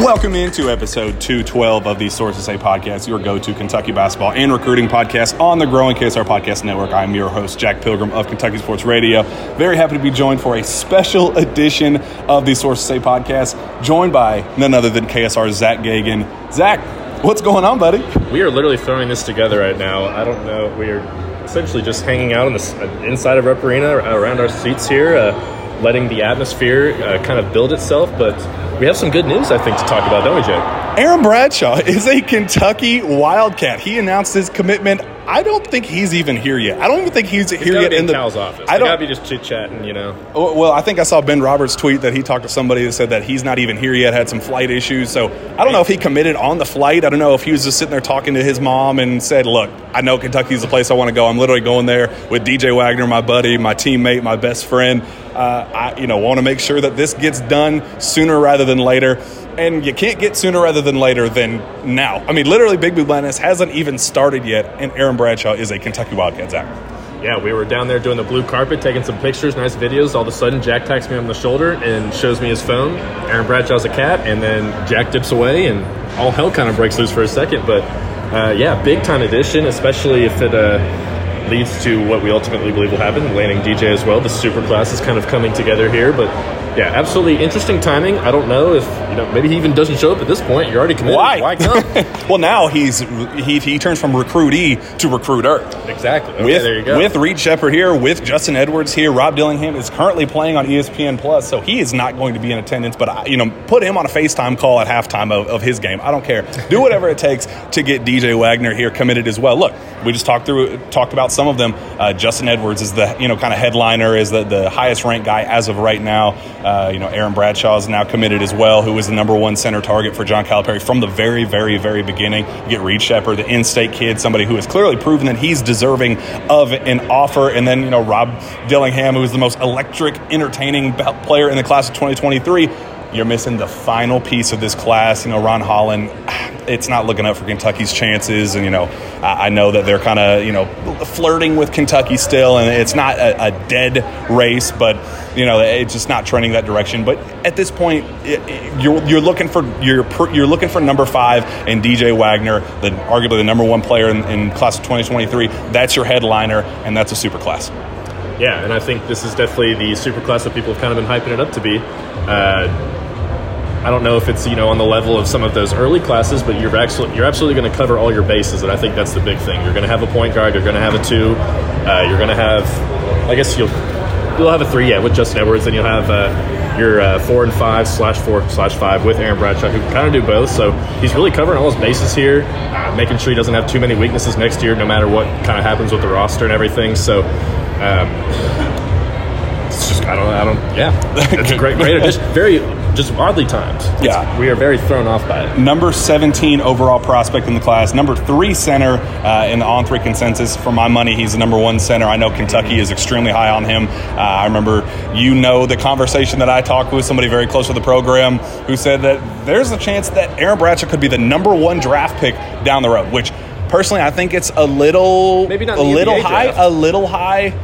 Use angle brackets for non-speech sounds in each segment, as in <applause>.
Welcome into episode 212 of the Sources Say podcast, your go to Kentucky basketball and recruiting podcast on the growing KSR Podcast Network. I'm your host, Jack Pilgrim of Kentucky Sports Radio. Very happy to be joined for a special edition of the Sources Say podcast, joined by none other than KSR Zach Geoghegan. Zach, what's going on, buddy? We are literally throwing this together right now. I don't know. We are essentially just hanging out on the uh, inside of Rupp Arena around our seats here, uh, letting the atmosphere uh, kind of build itself, but we have some good news, I think, to talk about, don't we, Jay? Aaron Bradshaw <laughs> is a Kentucky Wildcat. He announced his commitment. I don't think he's even here yet. I don't even think he's, He's here yet be in the Cal's office. I don't. gotta be just chit chatting, you know. Well, I think I saw Ben Roberts tweet that he talked to somebody that said that he's not even here yet, had some flight issues. So I don't know if he committed on the flight. I don't know if he was just sitting there talking to his mom and said, Look, I know Kentucky's the place I want to go. I'm literally going there with DJ Wagner, my buddy, my teammate, my best friend. Uh, I, you know, want to make sure that this gets done sooner rather than later. And you can't get sooner rather than later than now. I mean, literally, Big Blue Madness hasn't even started yet, and Aaron Bradshaw is a Kentucky Wildcat. Zach. Yeah, we were down there doing the blue carpet, taking some pictures, nice videos. All of a sudden, Jack taps me on the shoulder and shows me his phone. Aaron Bradshaw's a cat, and then Jack dips away, and all hell kind of breaks loose for a second. But uh, yeah, big time addition, especially if it uh, leads to what we ultimately believe will happen, landing DJ as well. The super class is kind of coming together here, but yeah, absolutely interesting timing. I don't know if you know maybe he even doesn't show up at this point. You're already committed. Why? Why come? <laughs> well, now he's he, he turns from recruitee to recruiter. exactly. Okay, with there you go. with Reed Sheppard here, with Justin Edwards here, Rob Dillingham is currently playing on ESPN Plus, so he is not going to be in attendance. But I, you know, put him on a FaceTime call at halftime of, of his game. I don't care. Do whatever it takes to get DJ Wagner here committed as well. Look, we just talked through talked about some of them. Uh, Justin Edwards is the you know kind of headliner, is the, the highest ranked guy as of right now. Uh, you know, Aaron Bradshaw is now committed as well, who was the number one center target for John Calipari from the very, very, very beginning. You get Reed Sheppard, the in-state kid, somebody who has clearly proven that he's deserving of an offer. And then, you know, Rob Dillingham, who is the most electric, entertaining player in the class of 2023. You're missing the final piece of this class. You know, Ron Holland, it's not looking up for Kentucky's chances. And, you know, I I know that they're kind of, you know, flirting with Kentucky still, and it's not a, a dead race, but, you know, it's just not trending that direction. But at this point, it, it- you're, you're looking for you're, you're looking for number five and DJ Wagner, the arguably the number one player in, in class of 2023. That's your headliner, and that's a super class. Yeah, and I think this is definitely the super class that people have kind of been hyping it up to be. Uh, I don't know if it's you know on the level of some of those early classes, but you're actually you're absolutely going to cover all your bases, and I think that's the big thing. You're going to have a point guard, you're going to have a two, uh, you're going to have, I guess you'll you'll have a three, yeah, with Justin Edwards, and you'll have uh, your uh, four and five slash four slash five with Aaron Bradshaw, who kind of do both. So he's really covering all his bases here, uh, making sure he doesn't have too many weaknesses next year, no matter what kind of happens with the roster and everything. So. Um, just I don't I don't yeah <laughs> it's a great great addition very just oddly timed It's- Yeah. we are very thrown off by it number 17 overall prospect in the class, number three center uh, in the on three consensus. For my money, he's the number one center. I know Kentucky is extremely high on him. Uh, I remember, you know, the conversation that I talked with somebody very close to the program who said that there's a chance that Aaron Bradshaw could be the number one draft pick down the road, which personally I think it's a little, Maybe not a little NBA high, draft. a little high.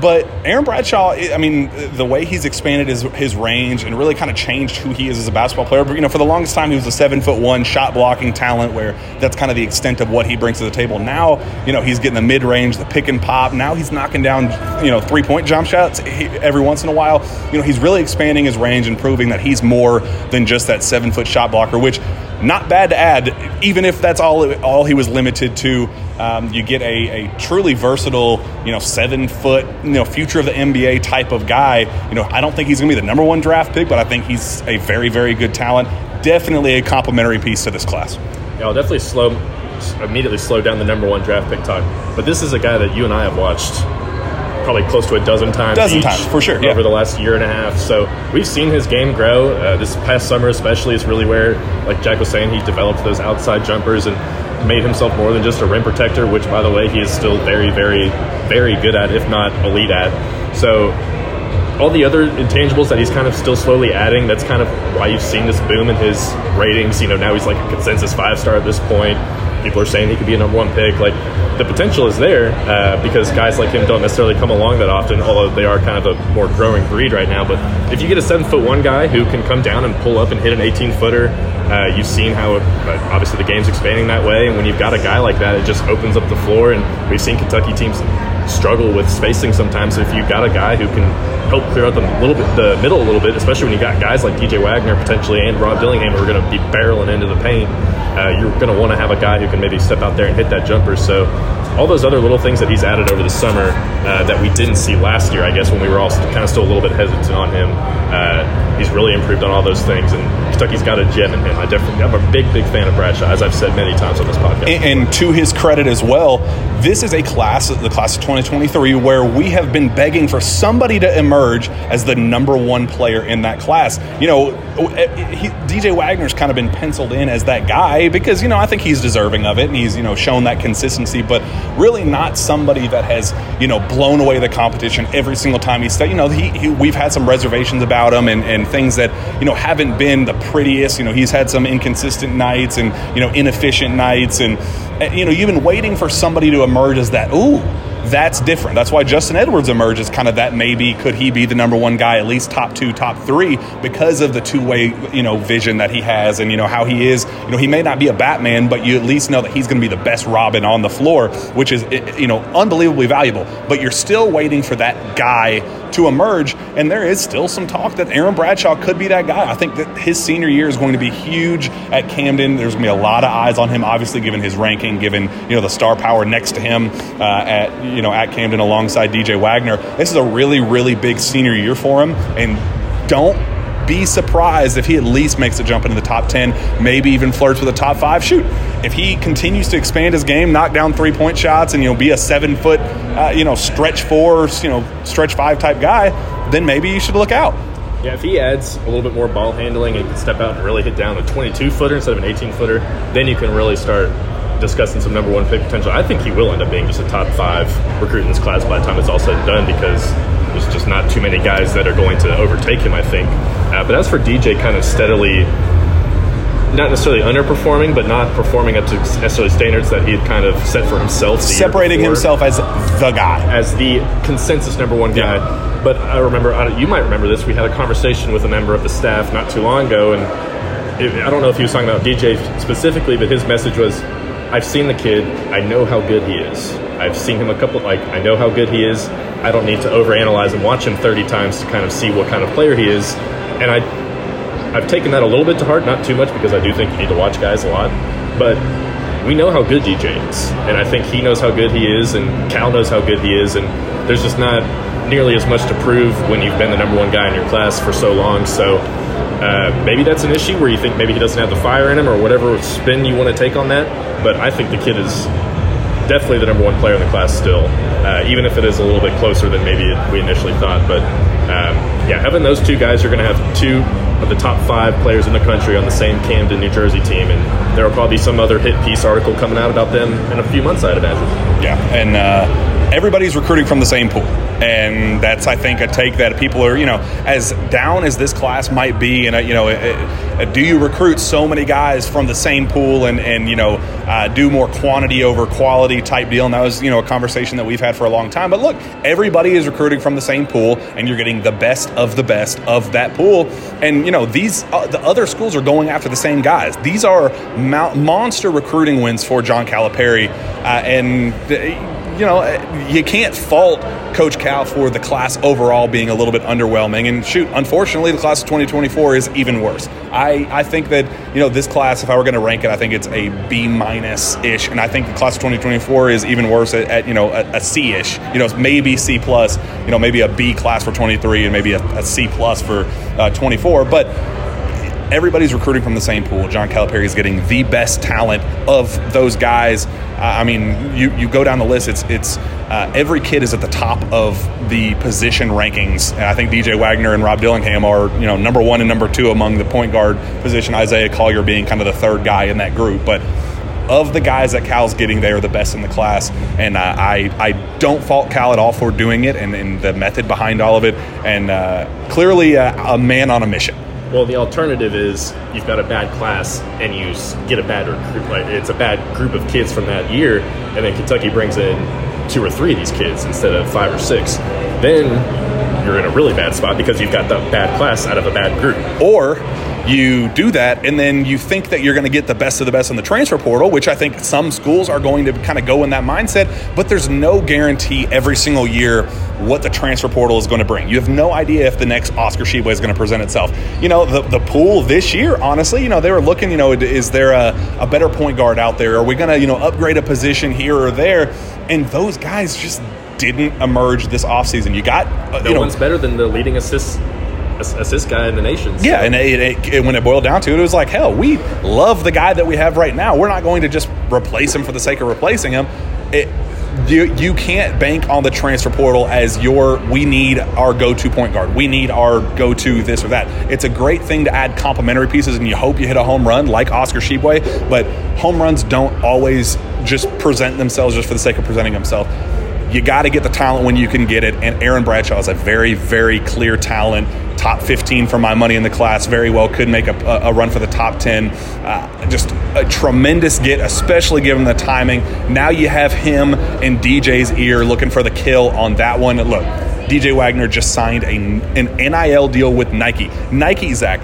But Aaron Bradshaw, I mean, the way he's expanded his, his range and really kind of changed who he is as a basketball player. But, you know, for the longest time, he was a seven foot one shot blocking talent where that's kind of the extent of what he brings to the table. Now, you know, he's getting the mid range, the pick and pop. Now he's knocking down, you know, three point jump shots every once in a while. You know, he's really expanding his range and proving that he's more than just that seven foot shot blocker, which not bad to add, even if that's all all he was limited to. Um, you get a, a truly versatile, you know, seven foot, you know, future of the NBA type of guy. You know, I don't think he's going to be the number one draft pick, but I think he's a very, very good talent. Definitely a complementary piece to this class. yeah, I'll definitely slow immediately slow down the number one draft pick talk but this is a guy that you and I have watched probably close to a dozen times Dozen times, for sure, yeah. over the last year and a half so we've seen his game grow uh, this past summer especially is really where like Jack was saying he developed those outside jumpers and made himself more than just a rim protector which by the way he is still very very very good at if not elite at so all the other intangibles that he's kind of still slowly adding. That's kind of why you've seen this boom in his ratings. You know, now he's like a consensus five star at this point. People are saying he could be a number one pick. Like the potential is there uh, because guys like him don't necessarily come along that often. Although they are kind of a more growing breed right now. But if you get a seven foot one guy who can come down and pull up and hit an 18 footer, Uh, you've seen how, uh, obviously, the game's expanding that way, and when you've got a guy like that, it just opens up the floor. And we've seen Kentucky teams struggle with spacing sometimes. So if you've got a guy who can help clear out the little bit, the middle a little bit, especially when you got guys like DJ Wagner potentially and Rob Dillingham who are going to be barreling into the paint, uh, you're going to want to have a guy who can maybe step out there and hit that jumper. So all those other little things that he's added over the summer uh, that we didn't see last year, I guess, when we were all kind of still a little bit hesitant on him. Uh, he's really improved on all those things, and Kentucky's got a gem in him. I definitely, I'm a big, big fan of Bradshaw, as I've said many times on this podcast. And, and to his credit as well, this is a class, the class of 2023, where we have been begging for somebody to emerge as the number one player in that class. You know, eh, he, DJ Wagner's kind of been penciled in as that guy because you know I think he's deserving of it, and he's you know shown that consistency, but really not somebody that has you know blown away the competition every single time he's you know he, he, we've had some reservations about him and, and things that you know haven't been the prettiest you know he's had some inconsistent nights and you know inefficient nights and eh, you know you've been waiting for somebody to emerge as that ooh that's different. That's why Justin Edwards emerges kind of that maybe could he be the number one guy, at least top two, top three, because of the two way you know vision that he has and you know how he is. You know he may not be a Batman, but you at least know that he's going to be the best Robin on the floor, which is eh, eh, you know unbelievably valuable. But you're still waiting for that guy to emerge, and there is still some talk that Aaron Bradshaw could be that guy. I think that his senior year is going to be huge at Camden. There's going to be a lot of eyes on him, obviously given his ranking, given you know the star power next to him uh, at you know at Camden alongside DJ Wagner. This is a really really big senior year for him, and don't be surprised if he at least makes a jump into the top 10, maybe even flirts with a top five. Shoot, if he continues to expand his game, knock down three point shots, and you know be a seven foot, uh, you know stretch four, you know stretch five type guy, then maybe you should look out. Yeah, if he adds a little bit more ball handling and can step out and really hit down a 22 footer instead of an 18 footer, then you can really start discussing some number one pick potential. I think he will end up being just a top five recruit in this class by the time it's all said and done because there's just not too many guys that are going to overtake him, I think. Uh, but as for DJ kind of steadily, not necessarily underperforming, but not performing up to necessarily standards that he had kind of set for himself. Separating himself as the guy. As the consensus number one guy. Yeah. But I remember, you might remember this, we had a conversation with a member of the staff not too long ago, and it, I don't know if he was talking about DJ specifically, but his message was I've seen the kid. I know how good he is. I've seen him a couple. Like I know how good he is. I don't need to overanalyze and watch him 30 times to kind of see what kind of player he is. And I, I've taken that a little bit to heart, not too much because I do think you need to watch guys a lot. But we know how good DJ is, and I think he knows how good he is, and Cal knows how good he is, and there's just not nearly as much to prove when you've been the number one guy in your class for so long. So uh, maybe that's an issue where you think maybe he doesn't have the fire in him or whatever spin you want to take on that. But I think the kid is definitely the number one player in the class still, uh, even if it is a little bit closer than maybe we initially thought. But um, yeah, having those two guys, you're going to have two of the top five players in the country on the same Camden, New Jersey team, and there will probably be some other hit piece article coming out about them in a few months, I'd imagine. Yeah, and uh, everybody's recruiting from the same pool and that's I think a take that people are you know as down as this class might be, and you know, do you recruit so many guys from the same pool and and you know uh, do more quantity over quality type deal? And that was you know a conversation that we've had for a long time. But look, everybody is recruiting from the same pool, and you're getting the best of the best of that pool. And you know these uh, the other schools are going after the same guys. These are monster recruiting wins for John Calipari, uh, and you know, you can't fault Coach Cal for the class overall being a little bit underwhelming. And shoot, unfortunately, the class of 2024 is even worse. I, I think that, you know, this class, if I were going to rank it, I think it's a B minus ish. And I think the class of 2024 is even worse at, at you know, a, a C ish. You know, maybe C plus, you know, maybe a B class for 23 and maybe a, a C plus for uh, 24. But everybody's recruiting from the same pool. John Calipari is getting the best talent of those guys. Uh, I mean, you, you go down the list. It's it's uh, every kid is at the top of the position rankings. And I think DJ Wagner and Rob Dillingham are you know number one and number two among the point guard position. Isaiah Collier being kind of the third guy in that group, but of the guys that Cal's getting, they are the best in the class. And uh, I, I don't fault Cal at all for doing it and, and the method behind all of it. And uh, clearly a, a man on a mission. Well, the alternative is you've got a bad class and you get a bad recruit. Like it's a bad group of kids from that year, and then Kentucky brings in two or three of these kids instead of five or six. Then you're in a really bad spot because you've got the bad class out of a bad group. Or you do that, and then you think that you're going to get the best of the best in the transfer portal, which I think some schools are going to kind of go in that mindset. But there's no guarantee every single year what the transfer portal is going to bring. You have no idea if the next Oscar Tshiebwe is going to present itself. You know, the, the pool this year, honestly, you know, they were looking, you know, is there a, a better point guard out there? Are we going to, you know, upgrade a position here or there? And those guys just didn't emerge this offseason. You got, uh, No you know, one's better than the leading assist ass- assist guy in the nation. so- yeah, and it, it, it- when it boiled down to it, it was like, hell, we love the guy that we have right now. We're not going to just replace him for the sake of replacing him. It, you, you can't bank on the transfer portal as your we need our go-to point guard. We need our go-to this or that. It's a great thing to add complementary pieces, and you hope you hit a home run like Oscar Tshiebwe. But home runs don't always just present themselves just for the sake of presenting themselves you got to get the talent when you can get it. And Aaron Bradshaw is a very, very clear talent. Top 15 for my money in the class. Very well could make a, a run for the top 10. Uh, just a tremendous get, especially given the timing. Now you have him in DJ's ear looking for the kill on that one. Look, DJ Wagner just signed a, an NIL deal with Nike. Nike, Zach,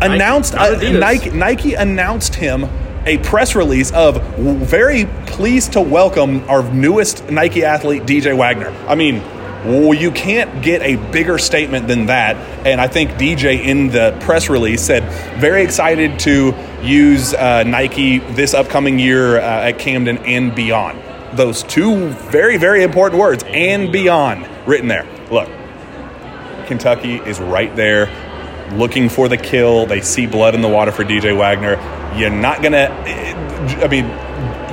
announced not uh, Nike Nike announced him a press release of very pleased to welcome our newest Nike athlete DJ Wagner. I mean, well, you can't get a bigger statement than that. And I think DJ in the press release said very excited to use uh, Nike this upcoming year uh, at Camden and beyond. Those two very very important words and beyond written there. Look, Kentucky is right there looking for the kill. They see blood in the water for DJ Wagner. You're not going to, I mean,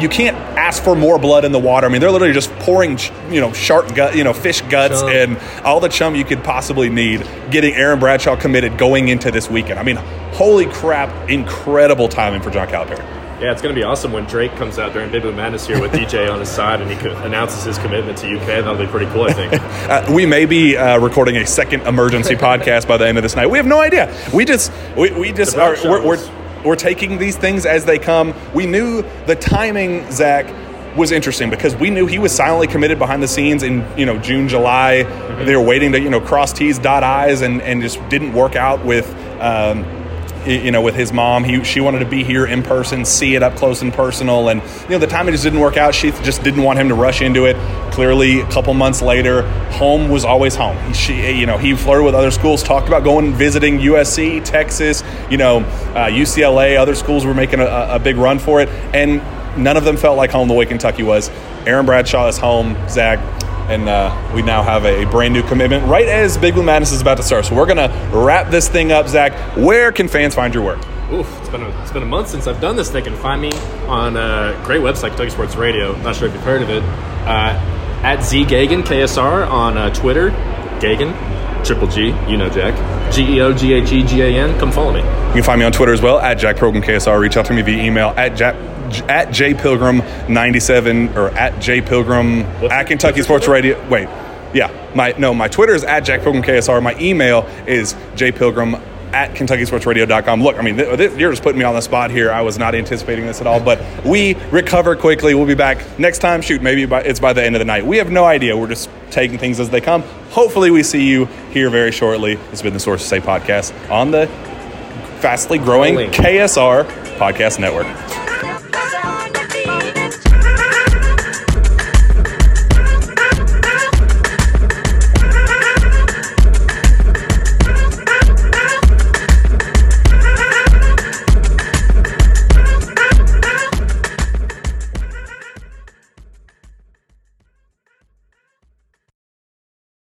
you can't ask for more blood in the water. I mean, they're literally just pouring, you know, shark gut, you know, fish guts Chum. and all the chum you could possibly need. Getting Aaron Bradshaw committed going into this weekend. I mean, holy crap! Incredible timing for John Calipari. Yeah, it's going to be awesome when Drake comes out during Big Blue Madness here with DJ on his side and he co- announces his commitment to UK. That'll be pretty cool, I think. <laughs> Uh, we may be uh, recording a second emergency <laughs> podcast by the end of this night. We have no idea. We just we, we just are we're, we're we're taking these things as they come. We knew the timing, Zach, was interesting because we knew he was silently committed behind the scenes in you know June, July. They were waiting to you know cross T's, dot I's, and and just didn't work out with. Um, you know, with his mom, he she wanted to be here in person, see it up close and personal, and you know the timing just didn't work out. She just didn't want him to rush into it. Clearly, a couple months later, home was always home. He, she, you know, he flirted with other schools, talked about going visiting USC, Texas, you know, uh, UCLA. Other schools were making a, a big run for it, and none of them felt like home the way Kentucky was. Aaron Bradshaw is home. Zach and uh, we now have a brand new commitment right as Big Blue Madness is about to start. So we're gonna wrap this thing up, Zach. Where can fans find your work? Oof, it's been, a, it's been a month since I've done this. They can find me on a great website, Kentucky Sports Radio. Not sure if you've heard of it. Uh, at Z Geoghegan, KSR on uh, Twitter. Geoghegan, triple G, you know Jack. G E O G H E G A N. Come follow me. You can find me on Twitter as well at Jack Pilgrim KSR. Reach out to me via email at Jack. At J Pilgrim ninety seven or at jpilgrim What's- at Kentucky Sports Radio. Wait, yeah, my no, my Twitter is at Jack Pilgrim KSR. My email is jpilgrim at KentuckySportsRadio.com. Look, I mean, th- th- you're just putting me on the spot here. I was not anticipating this at all, but we recover quickly. We'll be back next time. Shoot, maybe by, it's by the end of the night. We have no idea. We're just taking things as they come. Hopefully, we see you here very shortly. It's been the Source to Say podcast on the fastly growing KSR Podcast Network.